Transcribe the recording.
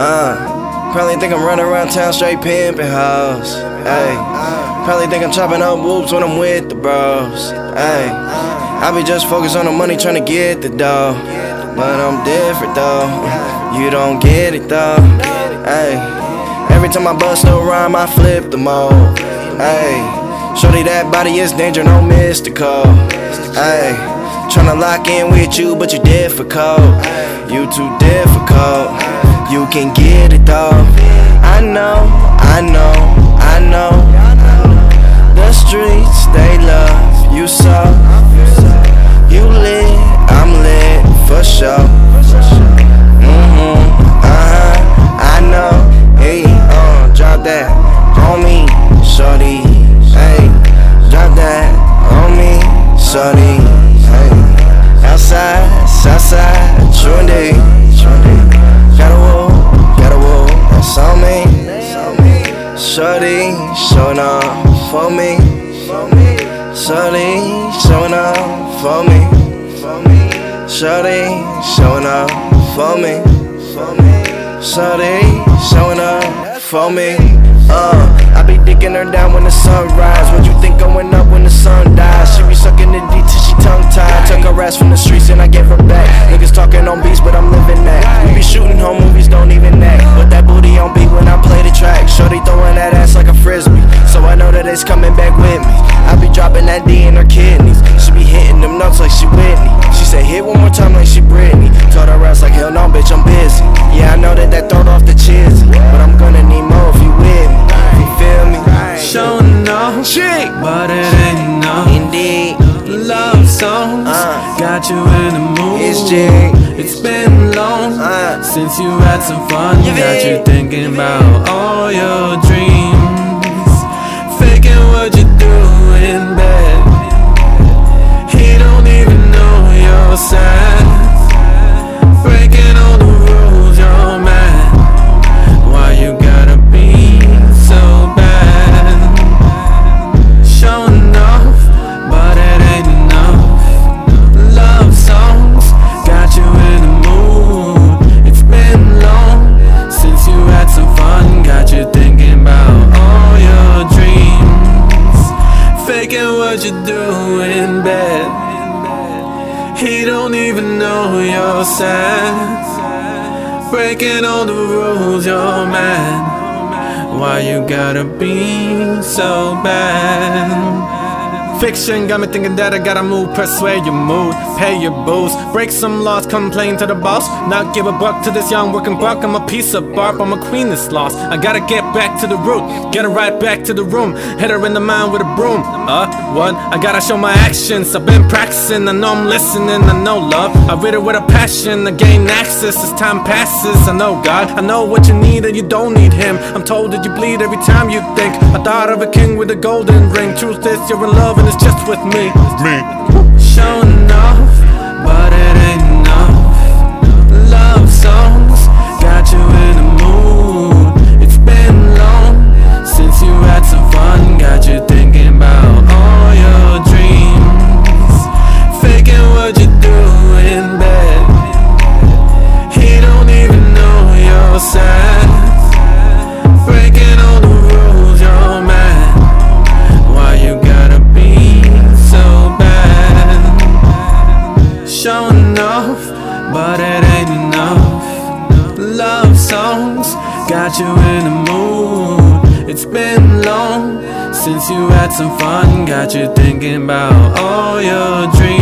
Uh, probably think I'm running around town straight pimping hoes. Hey, probably think I'm chopping up whoops when I'm with the bros. Hey, I be just focused on the money trying to get the dough. But I'm different though. You don't get it though. Hey, every time I bust a rhyme, I flip the mode. Hey, shorty that body is danger, no mystical. Hey, tryna lock in with you, but you're difficult. You too difficult. You can get it though. I know, I know, I know. Shorty, showing up for me. Shorty, showing up for me. Shorty, showing up for me. Shorty, showing up for me. Uh, I be digging her down when the sun rise. I that D in her kidneys. She be hitting them notes like she Whitney. She said hit one more time like she Britney. Told her ass like hell no, bitch, I'm busy. Yeah, I know that that throat off the cheesy. But I'm gonna need more if you with me. You feel me? Showing off, Chick! but it ain't enough. Indeed. Love songs Uh. got you in the mood. It's Jig. It's been long Uh. since you had some fun. You got you thinking about all your dreams, He don't even know you're sad. Breaking all the rules, you're mad. Why you gotta be so bad? Fiction got me thinking that I gotta move, persuade your mood, pay your booze, break some laws, complain to the boss, not give a buck to this young working buck. I'm a piece of barb, I'm a queen that's lost. I gotta get back to the root, get her right back to the room, hit her in the mind with a broom. Uh, what? I gotta show my actions. I've been practicing, I know I'm listening, I know love. I read it with a passion, I gain access as time passes. I know God, I know what you need and you don't need Him. I'm told that you bleed every time you think. I thought of a king with a golden ring. Truth is, you're in love it's just with me. Me. Got you in the mood. It's been long since you had some fun. Got you thinking about all your dreams.